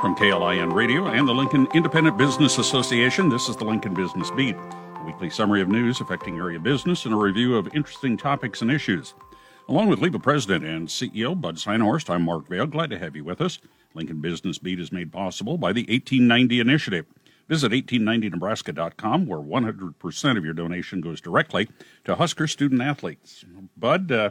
From KLIN Radio and the Lincoln Independent Business Association, this is the Lincoln Business Beat, a weekly summary of news affecting area business and a review of interesting topics and issues. Along with LIBA President and CEO Bud Synhorst, I'm Mark Vale. Glad to have you with us. Lincoln Business Beat is made possible by the 1890 Initiative. Visit 1890nebraska.com, where 100% of your donation goes directly to Husker student athletes. Bud, uh,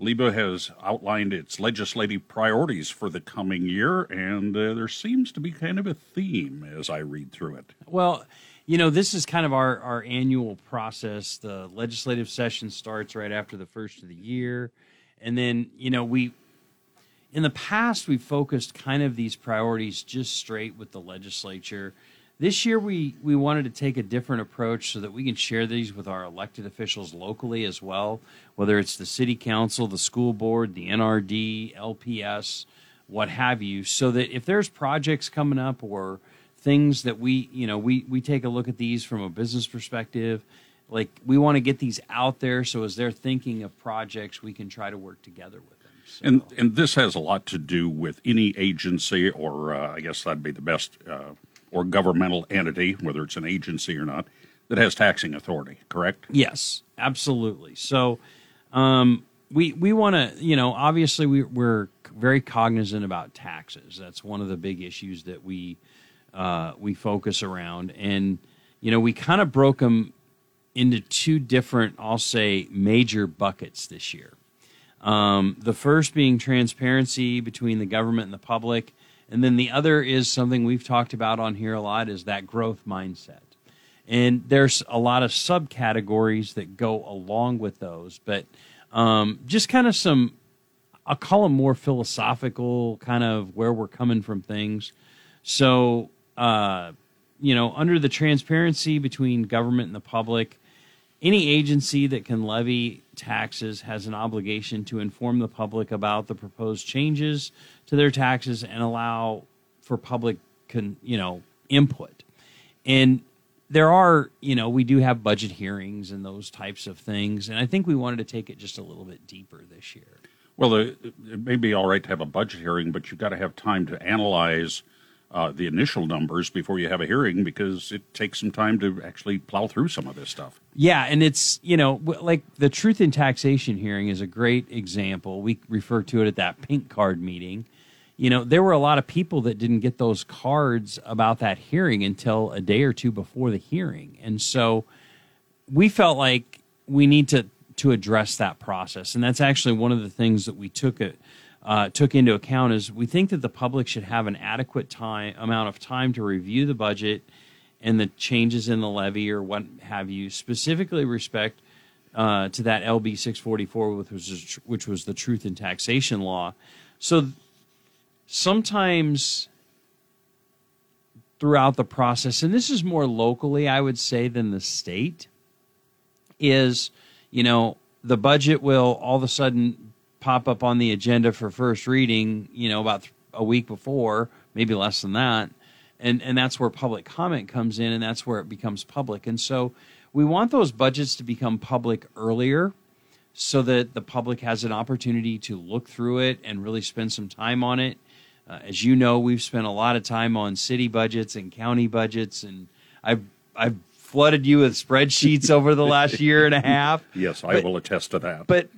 LIBA has outlined its legislative priorities for the coming year, and uh, there seems to be kind of a theme as I read through it. Well, you know, this is kind of our, our annual process. The legislative session starts right after the first of the year. And then, you know, we, in the past, we focused kind of these priorities just straight with the legislature this year, we, we wanted to take a different approach so that we can share these with our elected officials locally as well, whether it's the city council, the school board, the NRD, LPS, what have you, so that if there's projects coming up or things that we, you know, we, we take a look at these from a business perspective, like we want to get these out there so as they're thinking of projects, we can try to work together with them. So. And and this has a lot to do with any agency, or uh, I guess that'd be the best uh, or governmental entity, whether it's an agency or not, that has taxing authority, correct? Yes, absolutely. So um, we we want to, you know, obviously we, we're very cognizant about taxes. That's one of the big issues that we uh, we focus around, and you know, we kind of broke them into two different, I'll say, major buckets this year. Um, the first being transparency between the government and the public, and then the other is something we've talked about on here a lot is that growth mindset. And there's a lot of subcategories that go along with those, but um, just kind of some, I'll call them more philosophical, kind of where we're coming from things. So, uh, you know, under the transparency between government and the public, any agency that can levy taxes has an obligation to inform the public about the proposed changes to their taxes and allow for public con, you know input. And there are you know we do have budget hearings and those types of things and i think we wanted to take it just a little bit deeper this year. Well it may be all right to have a budget hearing but you've got to have time to analyze uh, the initial numbers before you have a hearing because it takes some time to actually plow through some of this stuff. Yeah, and it's you know like the truth in taxation hearing is a great example. We refer to it at that pink card meeting. You know, there were a lot of people that didn't get those cards about that hearing until a day or two before the hearing, and so we felt like we need to to address that process, and that's actually one of the things that we took it uh, took into account is we think that the public should have an adequate time amount of time to review the budget and the changes in the levy or what have you, specifically respect uh, to that LB 644, which was, which was the truth in taxation law. So sometimes throughout the process, and this is more locally, I would say, than the state, is, you know, the budget will all of a sudden pop up on the agenda for first reading, you know, about a week before, maybe less than that. And, and that's where public comment comes in, and that's where it becomes public. And so we want those budgets to become public earlier so that the public has an opportunity to look through it and really spend some time on it. Uh, as you know, we've spent a lot of time on city budgets and county budgets, and I've I've flooded you with spreadsheets over the last year and a half. Yes, I but, will attest to that. But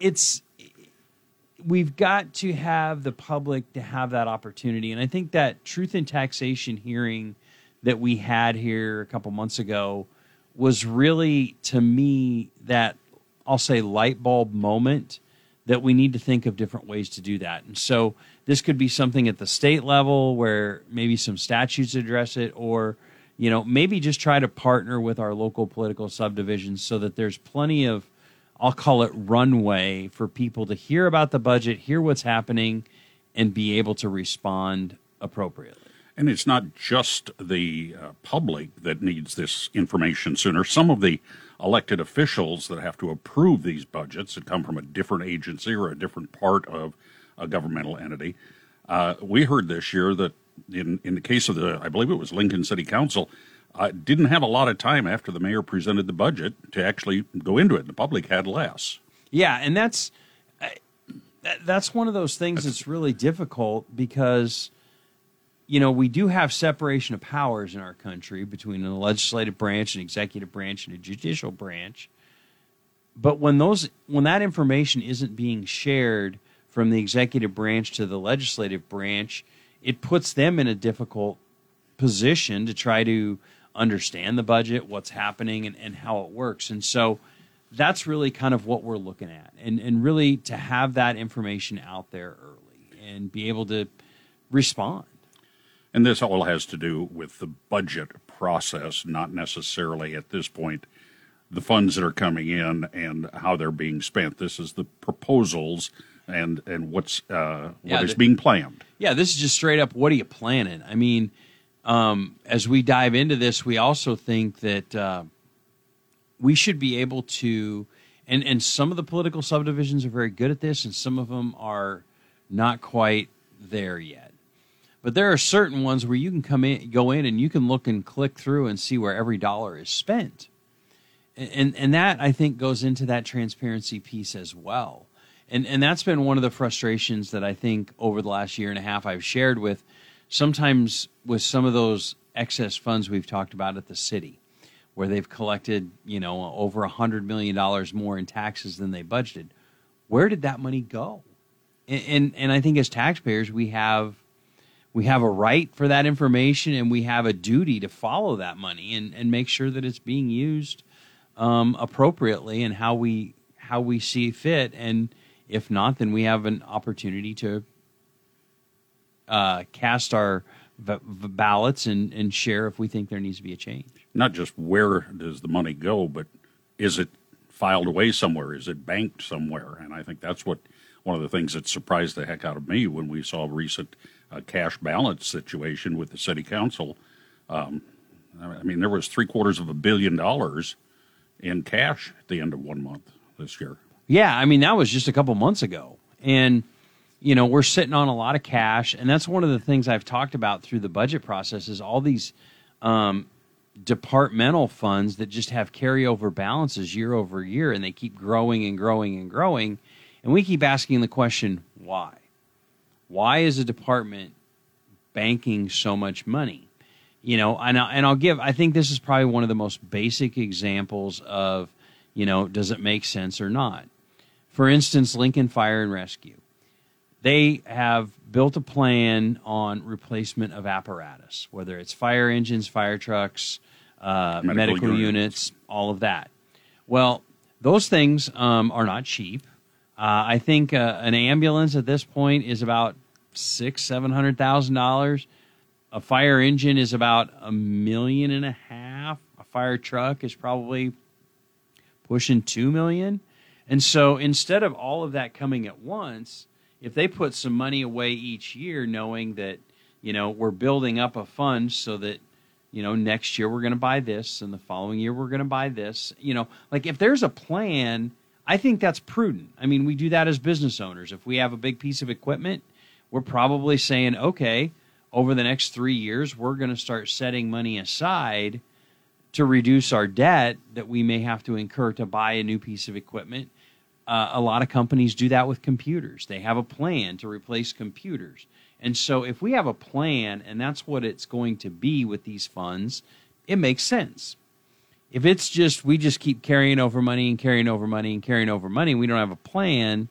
it's we've got to have the public to have that opportunity. And I think that truth in taxation hearing that we had here a couple months ago was really, to me, that I'll say light bulb moment that we need to think of different ways to do that. And so this could be something at the state level where maybe some statutes address it or you know maybe just try to partner with our local political subdivisions so that there's plenty of I'll call it runway for people to hear about the budget, hear what's happening, and be able to respond appropriately. And it's not just the uh, public that needs this information sooner. Some of the elected officials that have to approve these budgets that come from a different agency or a different part of a governmental entity. Uh, we heard this year that in, in the case of the, I believe it was Lincoln City Council, uh, didn't have a lot of time after the mayor presented the budget to actually go into it. The public had less. Yeah, and that's that's one of those things that's really difficult because you know we do have separation of powers in our country between the legislative branch and executive branch and a judicial branch but when those when that information isn't being shared from the executive branch to the legislative branch it puts them in a difficult position to try to understand the budget what's happening and, and how it works and so that's really kind of what we're looking at and and really to have that information out there early and be able to respond And this all has to do with the budget process, not necessarily at this point the funds that are coming in and how they're being spent. This is the proposals and and what's uh, Yeah, what is the- being planned. Yeah, this is just straight up. What are you planning? I mean, um, as we dive into this, we also think that uh, we should be able to, and and some of the political subdivisions are very good at this, and some of them are not quite there yet. But there are certain ones where you can come in, go in, and you can look and click through and see where every dollar is spent and and that I think goes into that transparency piece as well. And and that's been one of the frustrations that I think over the last year and a half I've shared with sometimes with some of those excess funds we've talked about at the city where they've collected, you know, over a hundred million dollars more in taxes than they budgeted. Where did that money go? And, and and I think as taxpayers we have we have a right for that information and we have a duty to follow that money and, and make sure that it's being used um, appropriately and how we how we see fit and if not then we have an opportunity to uh, cast our v- v- ballots and, and share if we think there needs to be a change Not just where does the money go, but is it filed away somewhere? Is it banked somewhere? And I think that's what one of the things that surprised the heck out of me when we saw a recent uh, cash balance situation with the city council. Um, I mean, there was three quarters of a billion dollars in cash at the end of one month this year. Yeah, I mean that was just a couple months ago, and you know we're sitting on a lot of cash, and that's one of the things I've talked about through the budget process is all these um, departmental funds that just have carryover balances year over year, and they keep growing and growing and growing, and we keep asking the question why? Why is a department banking so much money? You know, and I, and I'll give. I think this is probably one of the most basic examples of, you know, does it make sense or not? For instance, Lincoln Fire and Rescue. They have built a plan on replacement of apparatus, whether it's fire engines, fire trucks, uh, Medical medical, units. units. all of that. Well, those things um, are not cheap. Uh, I think uh, an ambulance at this point is about six, seven hundred thousand dollars. A fire engine is about a million and a half. A fire truck is probably pushing two million. And so instead of all of that coming at once, if they put some money away each year, knowing that, you know, we're building up a fund so that, you know, next year we're going to buy this and the following year we're going to buy this, you know, like if there's a plan, I think that's prudent. I mean, we do that as business owners. If we have a big piece of equipment, we're probably saying, okay, over the next three years, we're going to start setting money aside to reduce our debt that we may have to incur to buy a new piece of equipment. Uh, a lot of companies do that with computers. They have a plan to replace computers. And so, if we have a plan and that's what it's going to be with these funds, it makes sense. If it's just we just keep carrying over money and carrying over money and carrying over money, we don't have a plan,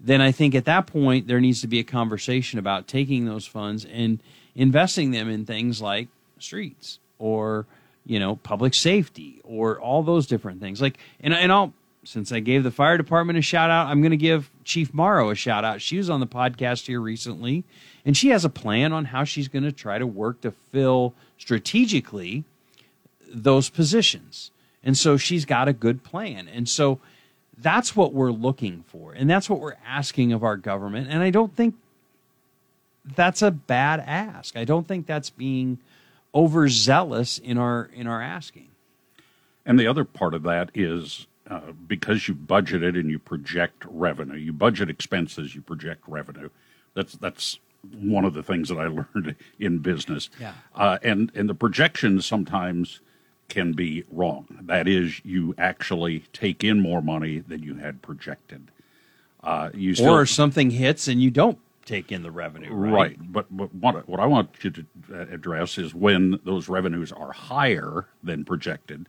then I think at that point there needs to be a conversation about taking those funds and investing them in things like streets or you know public safety or all those different things. Like and and I'll since I gave the fire department a shout out, I'm going to give Chief Morrow a shout out. She was on the podcast here recently, and she has a plan on how she's going to try to work to fill strategically those positions. And so she's got a good plan. And so that's what we're looking for. And that's what we're asking of our government. And I don't think that's a bad ask. I don't think that's being overzealous in our in our asking. And the other part of that is uh, because you budget it and you project revenue, you budget expenses, you project revenue. That's that's one of the things that I learned in business. Yeah. Uh, and and the projections sometimes can be wrong. That is, you actually take in more money than you had projected. Uh, you still, or something hits and you don't take in the revenue. Right. right. But, but what, what I want you to uh, address is when those revenues are higher than projected,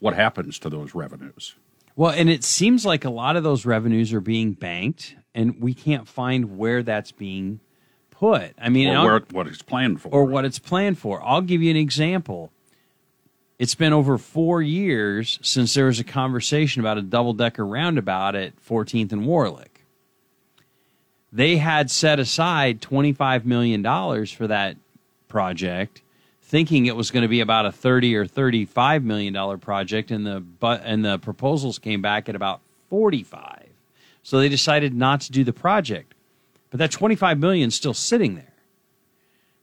what happens to those revenues? Well, and it seems like a lot of those revenues are being banked, and we can't find where that's being put. I mean, or where, what it's planned for, or what it's planned for. I'll give you an example. It's been over four years since there was a conversation about a double decker roundabout at 14th and Warlick. They had set aside $25 million for that project, thinking it was going to be about a 30 or 35 million dollar project and the but and the proposals came back at about 45 so they decided not to do the project. But that 25 million is still sitting there.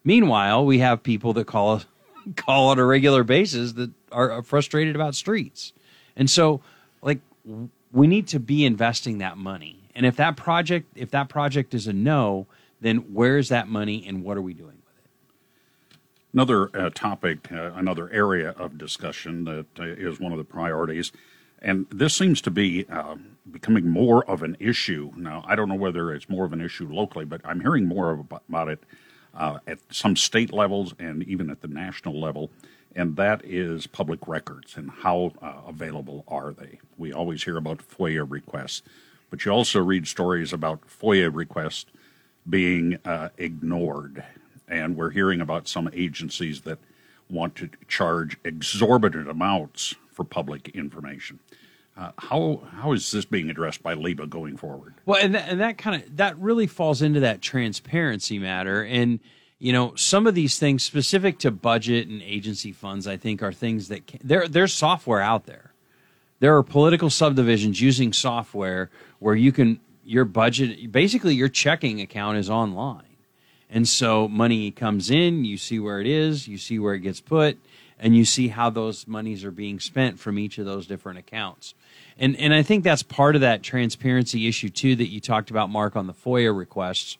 Meanwhile we have people that call us call on a regular basis that are frustrated about streets. And so like we need to be investing that money. And if that project if that project is a no then where is that money and what are we doing Another uh, topic, uh, another area of discussion that uh, is one of the priorities, and this seems to be uh, becoming more of an issue. Now, I don't know whether it's more of an issue locally, but I'm hearing more about it uh, at some state levels and even at the national level, and that is public records and how uh, available are they. We always hear about FOIA requests, but you also read stories about FOIA requests being ignored and we're hearing about some agencies that want to charge exorbitant amounts for public information. Uh, how how is this being addressed by LIBA going forward? Well, and that, and that kind of that really falls into that transparency matter, and you know some of these things specific to budget and agency funds, I think, are things that can, there there's software out there. There are political subdivisions using software where you can your budget basically your checking account is online and so money comes in, you see where it is, you see where it gets put, and you see how those monies are being spent from each of those different accounts. And and I think that's part of that transparency issue too that you talked about, Mark, on the FOIA requests.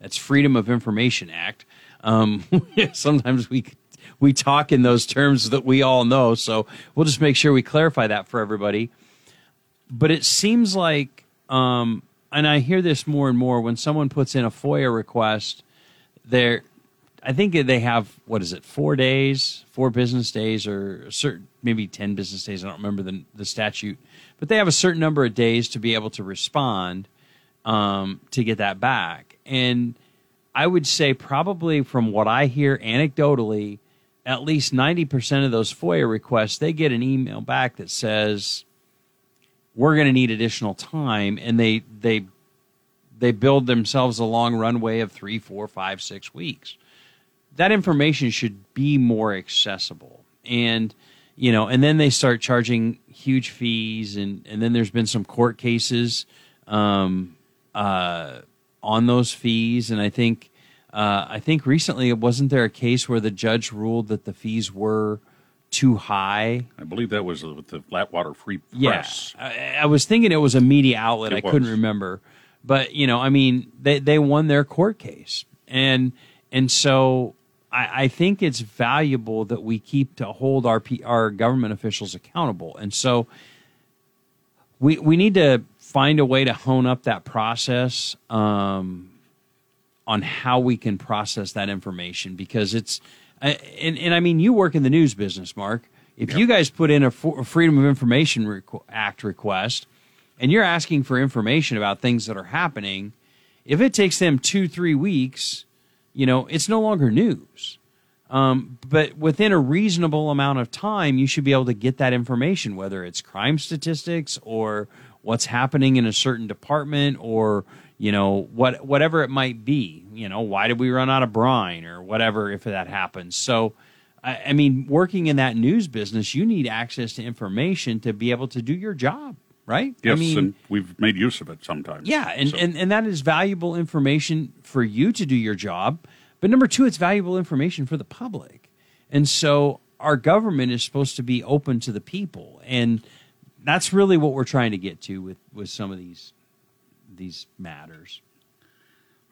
That's Freedom of Information Act. Um, sometimes we we talk in those terms that we all know, so we'll just make sure we clarify that for everybody. But it seems like um, and I hear this more and more when someone puts in a FOIA request, they're I think they have what is it, four days, four business days, or certain maybe ten business days. I don't remember the the statute, but they have a certain number of days to be able to respond um, to get that back. And I would say probably from what I hear anecdotally, at least ninety percent of those FOIA requests, they get an email back that says we're going to need additional time, and they they they build themselves a long runway of three, four, five, six weeks. That information should be more accessible, and you know, and then they start charging huge fees, and and then there's been some court cases um, uh, on those fees, and I think. Uh, I think recently, it wasn't there a case where the judge ruled that the fees were too high. I believe that was with the Flatwater Free Press. Yeah, I, I was thinking it was a media outlet. It I was. couldn't remember, but you know, I mean, they they won their court case, and and so I, I think it's valuable that we keep to hold our our government officials accountable, and so we we need to find a way to hone up that process. Um, on how we can process that information because it's and, and I mean, you work in the news business, Mark. If yep. you guys put in a, Freedom of Information Requ- Act request and you're asking for information about things that are happening, if it takes them two, three weeks, you know, it's no longer news. Um, but within a reasonable amount of time, you should be able to get that information, whether it's crime statistics or what's happening in a certain department or you know what whatever it might be you know why did we run out of brine or whatever if that happens? So I, I, mean working in that news business you need access to information to be able to do your job right? Yes I mean, and we've made use of it sometimes yeah and, so. and and that is valuable information for you to do your job but number two it's valuable information for the public. And so our government is supposed to be open to the people and that's really what we're trying to get to with with some of these these matters.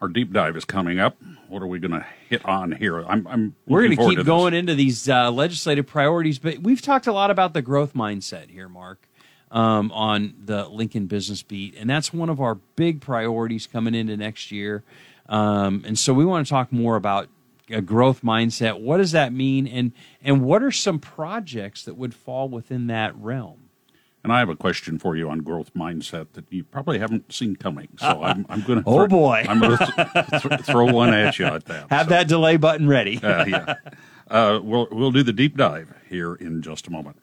Our deep dive is coming up. What are we going to hit on here? I'm, I'm We're going to keep going into these uh, legislative priorities, but we've talked a lot about the growth mindset here, Mark. um, on the Lincoln Business Beat, and that's one of our big priorities coming into next year. Um, and so we want to talk more about a growth mindset. What does that mean, and and what are some projects that would fall within that realm? And I have a question for you on growth mindset that you probably haven't seen coming. So I'm, I'm going to. oh boy! I'm going to th- th- throw one at you at that. Have so, that delay button ready. uh, yeah. Uh, we'll we'll do the deep dive here in just a moment.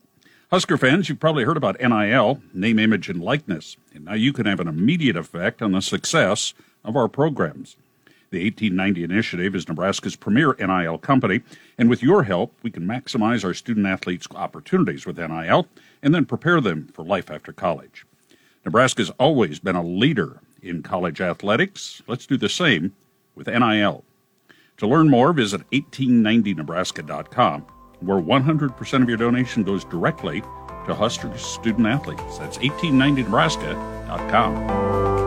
Husker fans, you've probably heard about NIL, name, image, and likeness, and now you can have an immediate effect on the success of our programs. The 1890 Initiative is Nebraska's premier NIL company, and with your help, we can maximize our student athletes' opportunities with NIL and then prepare them for life after college. Nebraska's always been a leader in college athletics. Let's do the same with NIL. To learn more, visit 1890nebraska.com, where 100% of your donation goes directly to Husker student athletes. That's 1890nebraska.com.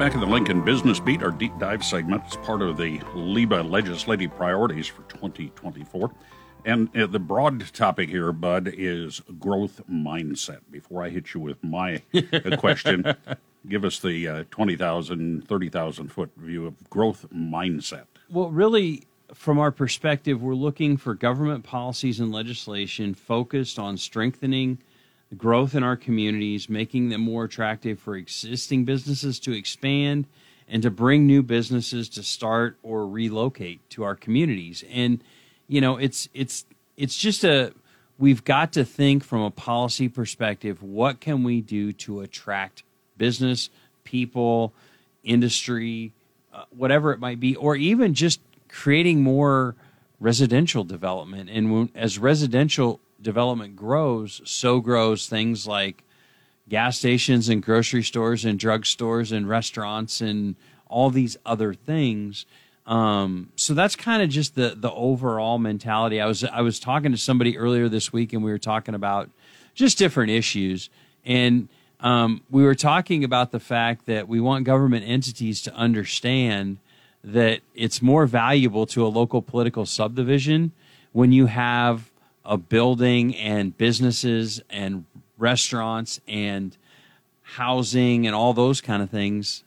Back in the Lincoln Business Beat, our deep dive segment is part of the LIBA legislative priorities for 2024. And uh, the broad topic here, Bud, is growth mindset. Before I hit you with my uh, question, give us the uh, 20,000, 30,000 foot view of growth mindset. Well, really, from our perspective, we're looking for government policies and legislation focused on strengthening growth in our communities, making them more attractive for existing businesses to expand and to bring new businesses to start or relocate to our communities. And you know, it's it's it's just a we've got to think from a policy perspective, what can we do to attract business, people, industry, uh, whatever it might be, or even just creating more residential development. And as residential development grows, so grows things like gas stations and grocery stores and drug stores and restaurants and all these other things. Um, so that's kind of just the the overall mentality. I was I was talking to somebody earlier this week, and we were talking about just different issues, and um, we were talking about the fact that we want government entities to understand that it's more valuable to a local political subdivision when you have a building and businesses and restaurants and housing and all those kind of things.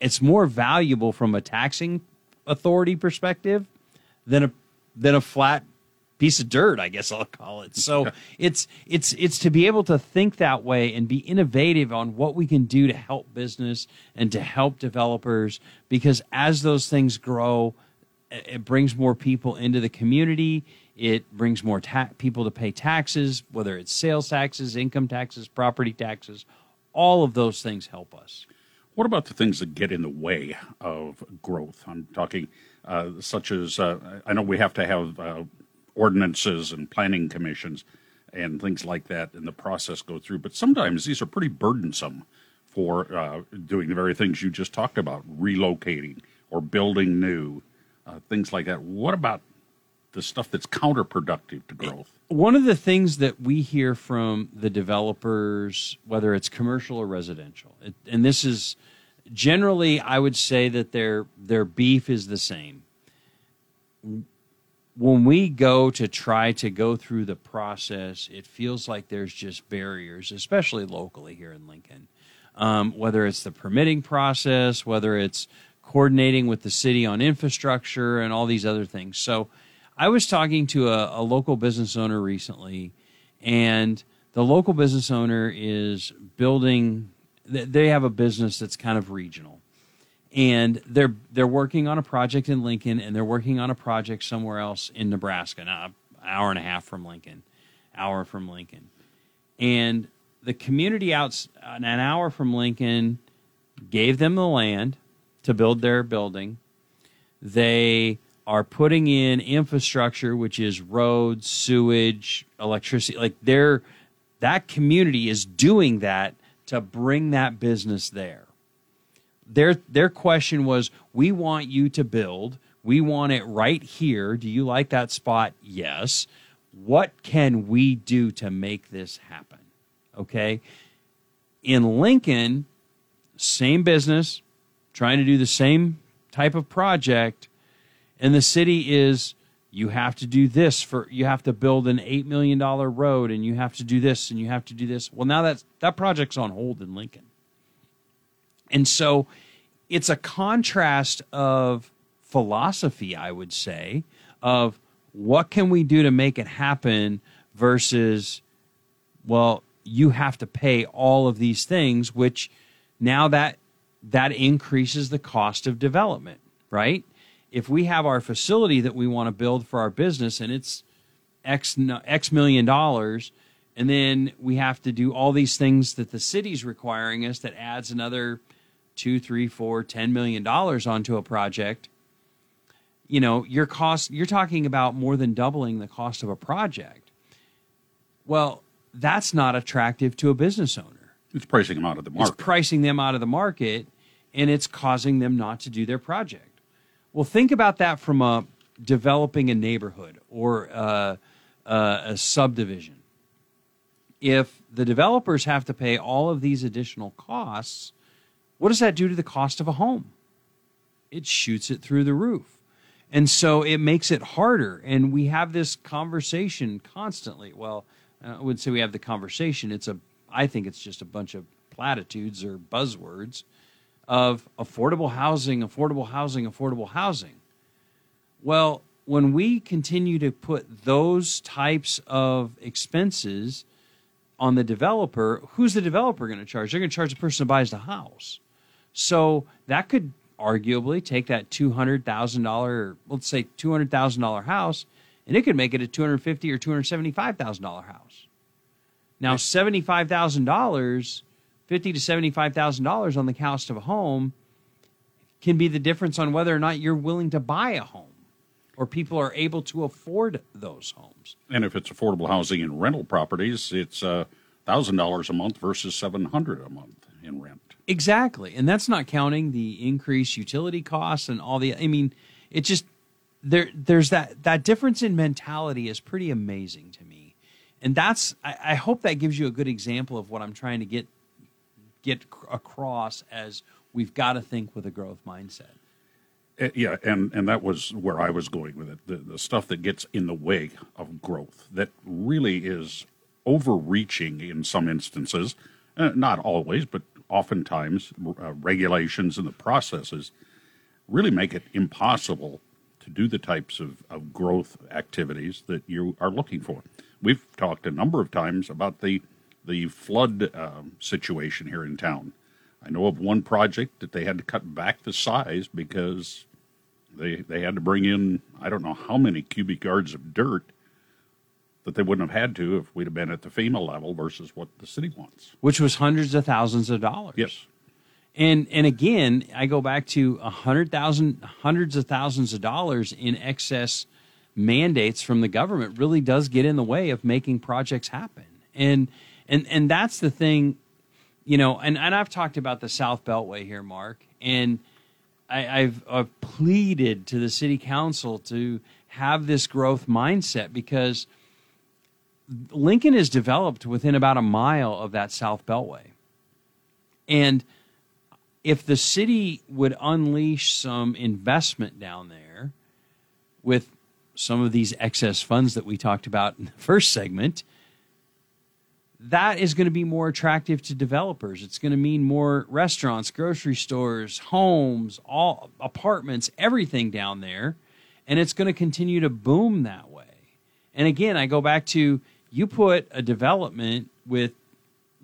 It's more valuable from a taxing authority perspective than a than a flat piece of dirt, I guess I'll call it. So it's it's it's to be able to think that way and be innovative on what we can do to help business and to help developers because as those things grow, it brings more people into the community. It brings more ta- people to pay taxes, whether it's sales taxes, income taxes, property taxes. All of those things help us. What about the things that get in the way of growth? I'm talking uh, such as uh, I know we have to have uh, ordinances and planning commissions and things like that in the process go through, but sometimes these are pretty burdensome for uh, doing the very things you just talked about, relocating or building new, uh, things like that. What about the stuff that's counterproductive to growth? One of the things that we hear from the developers, whether it's commercial or residential, it, and this is generally, I would say that their their beef is the same. When we go to try to go through the process, it feels like there's just barriers, especially locally here in Lincoln. Um, whether it's the permitting process, whether it's coordinating with the city on infrastructure and all these other things. So, I was talking to a, a local business owner recently, and the local business owner is building. They have a business that's kind of regional, and they're they're working on a project in Lincoln, and they're working on a project somewhere else in Nebraska, now an hour and a half from Lincoln, hour from Lincoln, and the community out an hour from Lincoln gave them the land to build their building. They are putting in infrastructure, which is roads, sewage, electricity. Like they're that community is doing that to bring that business there. Their their question was, we want you to build. We want it right here. Do you like that spot? Yes. What can we do to make this happen? Okay. In Lincoln, same business, trying to do the same type of project, and the city is you have to do this for you have to build an eight million dollar road and you have to do this and you have to do this. Well, now that's that project's on hold in Lincoln. And so it's a contrast of philosophy, I would say, of what can we do to make it happen versus, well, you have to pay all of these things, which now that that increases the cost of development, right? If we have our facility that we want to build for our business and it's X, X million dollars, and then we have to do all these things that the city's requiring us that adds another two, three, four, ten million dollars onto a project. You know, your cost, you're talking about more than doubling the cost of a project. Well, that's not attractive to a business owner. It's pricing them out of the market. It's pricing them out of the market, and it's causing them not to do their project. Well, think about that from a developing a neighborhood or uh, uh, a subdivision. If the developers have to pay all of these additional costs, what does that do to the cost of a home? It shoots it through the roof. And so it makes it harder. And we have this conversation constantly. Well, I would say we have the conversation. It's a I think it's just a bunch of platitudes or buzzwords of affordable housing, affordable housing, affordable housing. Well, when we continue to put those types of expenses on the developer, who's the developer going to charge? They're going to charge the person who buys the house. So that could arguably take that two hundred thousand dollar, let's say two hundred thousand dollar house, and it could make it a two hundred fifty or two hundred seventy five thousand dollar house. Now, seventy-five thousand dollars, fifty to seventy-five thousand dollars on the cost of a home, can be the difference on whether or not you're willing to buy a home, or people are able to afford those homes. And if it's affordable housing and rental properties, it's uh, thousand dollars a month versus seven hundred a month in rent. Exactly, and that's not counting the increased utility costs and all the. I mean, it just there. There's that that difference in mentality is pretty amazing to me and that's I, I, hope that gives you a good example of what I'm trying to get get across as we've got to think with a growth mindset. Uh, yeah, and and that was where I was going with it. The the stuff that gets in the way of growth that really is overreaching in some instances, uh, not always, but oftentimes uh, regulations and the processes really make it impossible to do the types of, of growth activities that you are looking for we've talked a number of times about the the flood um, situation here in town. I know of one project that they had to cut back the size because they they had to bring in I don't know how many cubic yards of dirt that they wouldn't have had to if we'd have been at the FEMA level versus what the city wants, which was hundreds of thousands of dollars. Yes. And and again, I go back to a hundred thousand, hundreds of thousands of dollars in excess mandates from the government really does get in the way of making projects happen. And and and that's the thing, you know. And and I've talked about the South Beltway here, Mark, and I, I've, I've pleaded to the city council to have this growth mindset because Lincoln is developed within about a mile of that South Beltway, and if the city would unleash some investment down there with some of these excess funds that we talked about in the first segment, that is going to be more attractive to developers. It's going to mean more restaurants, grocery stores, homes, all apartments, everything down there, and it's going to continue to boom that way. And again, I go back to you put a development with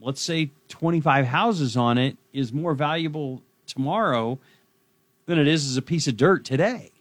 let's say 25 houses on it is more valuable tomorrow than it is as a piece of dirt today.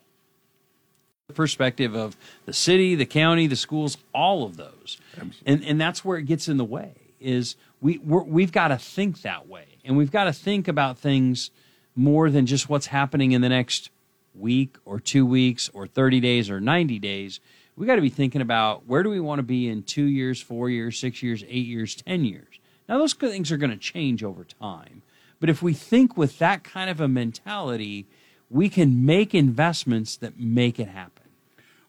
Perspective of the city, the county, the schools, all of those. And and that's where it gets in the way is we we have got to think that way. And we've got to think about things more than just what's happening in the next week or 2 weeks or 30 days or 90 days. We got to be thinking about where do we want to be in 2 years, 4 years, 6 years, 8 years, 10 years. Now, those things are going to change over time. But if we think with that kind of a mentality, we can make investments that make it happen.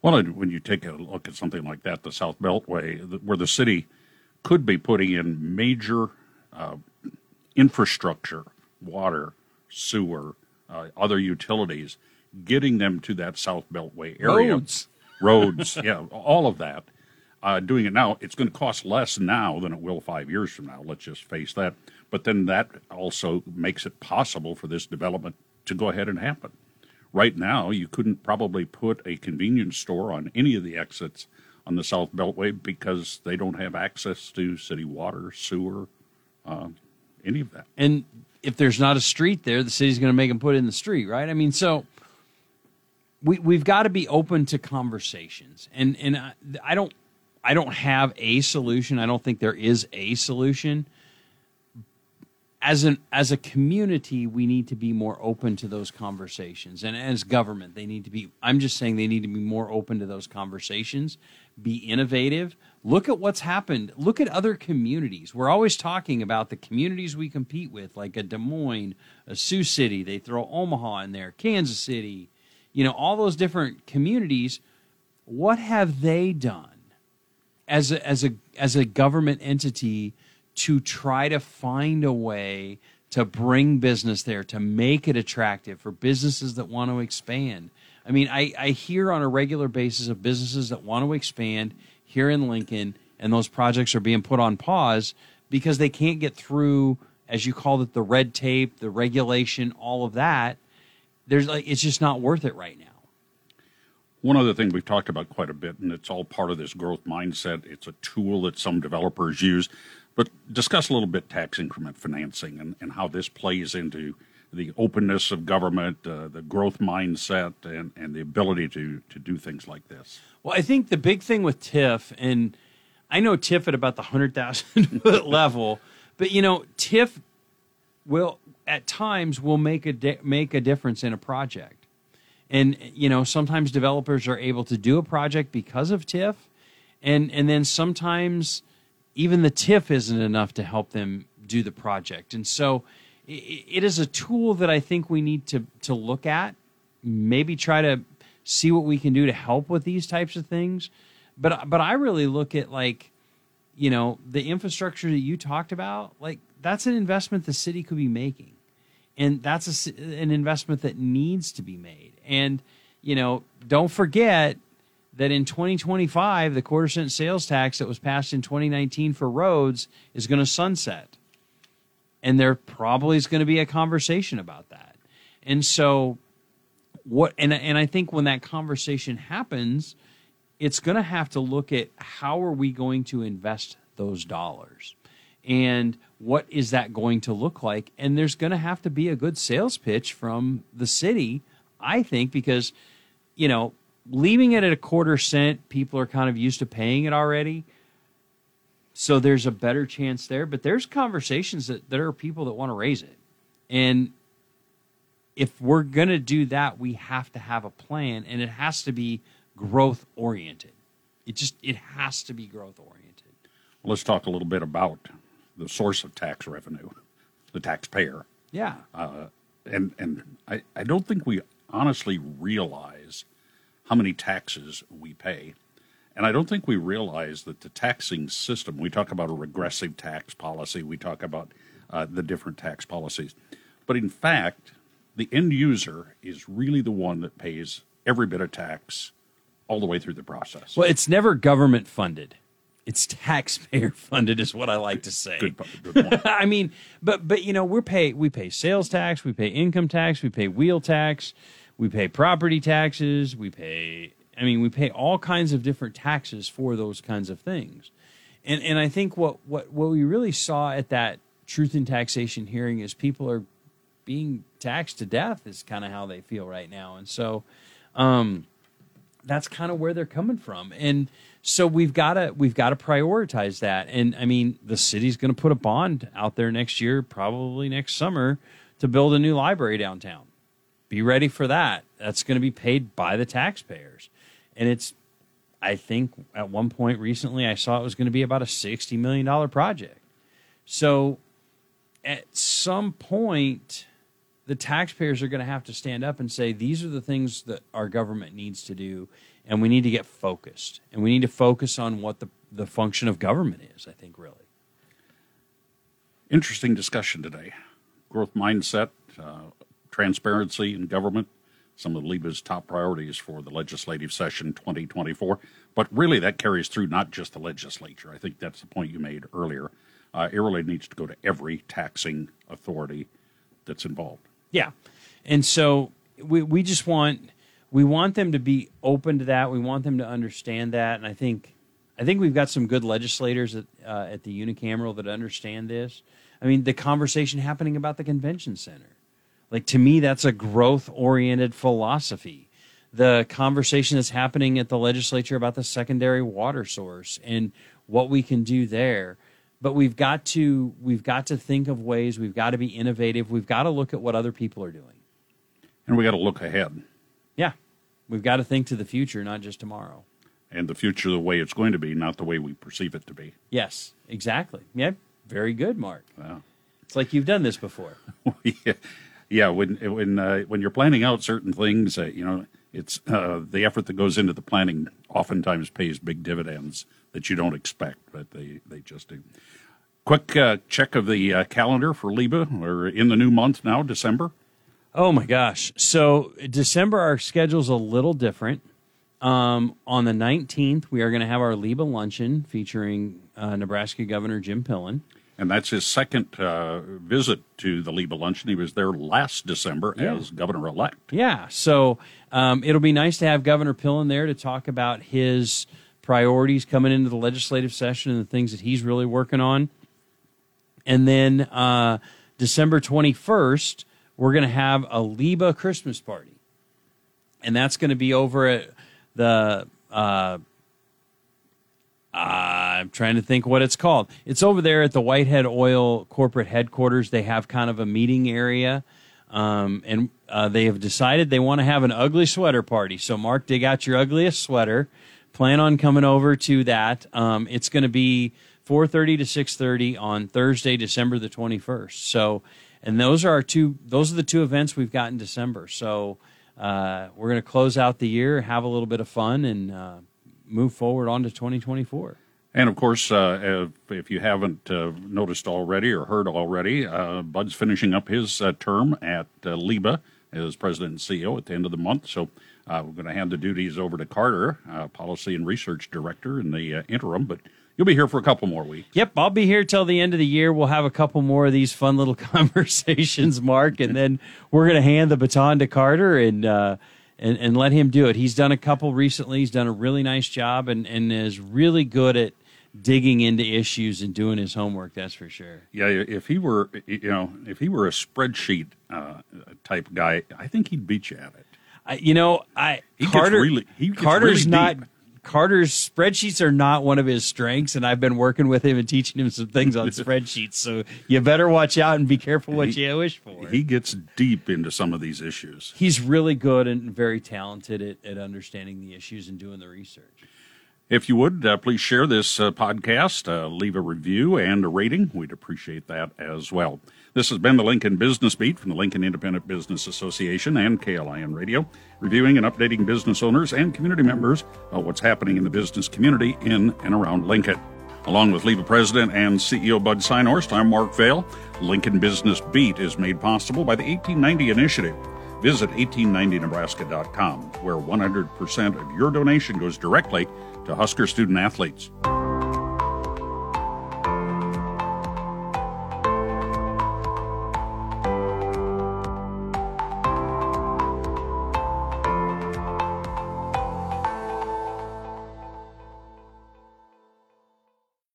Well, when you take a look at something like that, the South Beltway, where the city could be putting in major uh, infrastructure, water, sewer, uh, other utilities, getting them to that South Beltway area. Roads. Roads, yeah, all of that uh, doing it now, it's going to cost less now than it will five years from now. Let's just face that. But then that also makes it possible for this development to go ahead and happen. Right now, you couldn't probably put a convenience store on any of the exits on the South Beltway because they don't have access to city water, sewer, uh, any of that. And if there's not a street there, the city's going to make them put in the street, right? I mean, so we we've got to be open to conversations, and and I, I don't I don't have a solution. I don't think there is a solution. As an as a community, we need to be more open to those conversations. And as government, they need to be I'm just saying they need to be more open to those conversations, be innovative. Look at what's happened. Look at other communities. We're always talking about the communities we compete with, like a Des Moines, a Sioux City, they throw Omaha in there, Kansas City, you know, all those different communities. What have they done? as a, as a as a government entity to try to find a way to bring business there to make it attractive for businesses that want to expand. I mean, I, I hear on a regular basis of businesses that want to expand here in Lincoln, and those projects are being put on pause because they can't get through, as you called it, the red tape, the regulation, all of that. There's like it's just not worth it right now. One other thing we've talked about quite a bit, and it's all part of this growth mindset. It's a tool that some developers use. But discuss a little bit tax increment financing and, and how this plays into the openness of government, uh, the growth mindset, and, and the ability to, to do things like this. Well, I think the big thing with TIF, and I know TIF at about the 100,000 foot level, but you know, TIF will at times will make a di- make a difference in a project. And you know, sometimes developers are able to do a project because of TIF, and and then sometimes even the TIF isn't enough to help them do the project. And so it, is a tool that I think we need to to look at, maybe try to see what we can do to help with these types of things. But but I really look at like you know the infrastructure that you talked about like that's an investment the city could be making and that's a, an investment that needs to be made. And you know, don't forget that in 2025, the quarter cent sales tax that was passed in 2019 for roads is going to sunset, and there probably is going to be a conversation about that. And so, what and and I think when that conversation happens, it's going to have to look at how are we going to invest those dollars and what is that going to look like? And there's going to have to be a good sales pitch from the city, I think, because, you know, leaving it at a quarter cent, people are kind of used to paying it already. So there's a better chance there. But there's conversations that there are people that want to raise it. And if we're going to do that, we have to have a plan and it has to be growth oriented. It just, it has to be growth oriented. Let's talk a little bit about the source of tax revenue, the taxpayer. Yeah. Uh, and and I, I don't think we honestly realize how many taxes we pay. And I don't think we realize that the taxing system, we talk about a regressive tax policy, we talk about uh, the different tax policies. But in fact, the end user is really the one that pays every bit of tax all the way through the process. Well, it's never government funded it's taxpayer funded is what I like to say. Good, good I mean, but but you know, we pay we pay sales tax, we pay income tax, we pay wheel tax, we pay property taxes, we pay I mean, we pay all kinds of different taxes for those kinds of things. And and I think what what what we really saw at that truth in taxation hearing is people are being taxed to death is kind of how they feel right now. And so um that's kind of where they're coming from. And so we've got to we've got to prioritize that. And I mean, the city's going to put a bond out there next year, probably next summer, to build a new library downtown. Be ready for that. That's going to be paid by the taxpayers. And it's I think at one point recently I saw it was going to be about a 60 million dollar project. So at some point the taxpayers are going to have to stand up and say these are the things that our government needs to do and we need to get focused and we need to focus on what the, the function of government is i think really Interesting discussion today. Growth mindset, uh, transparency in government, some of LIBA's top priorities for the legislative session 2024. But really, that carries through not just the legislature. I think that's the point you made earlier. Uh, it really needs to go to every taxing authority that's involved. Yeah. And so we we just want we want them to be open to that. We want them to understand that. And I think I think we've got some good legislators at uh, at the unicameral that understand this. I mean, the conversation happening about the convention center. Like to me that's a growth oriented philosophy. The conversation that's happening at the legislature about the secondary water source and what we can do there. But we've got to we've got to think of ways we've got to be innovative we've got to look at what other people are doing. And we got to look ahead. yeah. We've got to think to the future not just tomorrow. And the future the way it's going to be, not the way we perceive it to be. yes exactly. Yeah very good mark. Yeah. it's like you've done this before. Yeah, yeah. When when uh, when you're planning out certain things, uh, you know, it's uh, the effort that goes into the planning oftentimes pays big dividends that you don't expect, but they they just do. Quick uh, check of the uh, calendar for Liba. We're in the new month now, December. oh my gosh so december our schedule's a little different um, on the 19th we are going to have our liba luncheon featuring uh, nebraska governor jim pillen And that's his second uh, visit to the Liba luncheon. He was there last December Yeah. as governor elect. Yeah. So um, it'll be nice to have Governor Pillen there to talk about his priorities coming into the legislative session and the things that he's really working on. And then uh, December 21st, we're going to have a Liba Christmas party. And that's going to be over at the. Uh, I'm trying to think what it's called. It's over there at the Whitehead Oil corporate headquarters. They have kind of a meeting area, um, and uh, they have decided they want to have an ugly sweater party. So, Mark, dig out your ugliest sweater. Plan on coming over to that. Um, it's going to be 4:30 to 6:30 on Thursday, December the 21st. So, and those are our two. Those are the two events we've got in December. So, uh, we're going to close out the year, have a little bit of fun, and uh, move forward on to 2024. And of course, uh, if, if you haven't uh, noticed already or heard already, uh, Bud's finishing up his uh, term at uh, LIBA as president and CEO at the end of the month. So uh, we're going to hand the duties over to Carter, uh, policy and research director, in the uh, interim. But you'll be here for a couple more weeks. Yep, I'll be here till the end of the year. We'll have a couple more of these fun little conversations, Mark, and then we're going to hand the baton to Carter and uh, and and let him do it. He's done a couple recently. He's done a really nice job and and is really good at digging into issues and doing his homework. That's for sure. Yeah, if he were, you know, if he were a spreadsheet uh, type guy, I think he'd beat you at it. I, you know, I He Carter. really- he Carter's really not. Carter's spreadsheets are not one of his strengths, and I've been working with him and teaching him some things on spreadsheets. So you better watch out and be careful what you wish for. He gets deep into some of these issues. He's really good and very talented at, at understanding the issues and doing the research. If you would, uh, please share this uh, podcast, uh, leave a review and a rating. We'd appreciate that as well. This has been the Lincoln Business Beat from the Lincoln Independent Business Association and KLIN Radio, reviewing and updating business owners and community members about what's happening in the business community in and around Lincoln. Along with LIBA President and CEO Bud Synhorst, I'm Mark Vale. Lincoln Business Beat is made possible by the 1890 Initiative. Visit 1890nebraska.com, where 100% of your donation goes directly to Husker student athletes.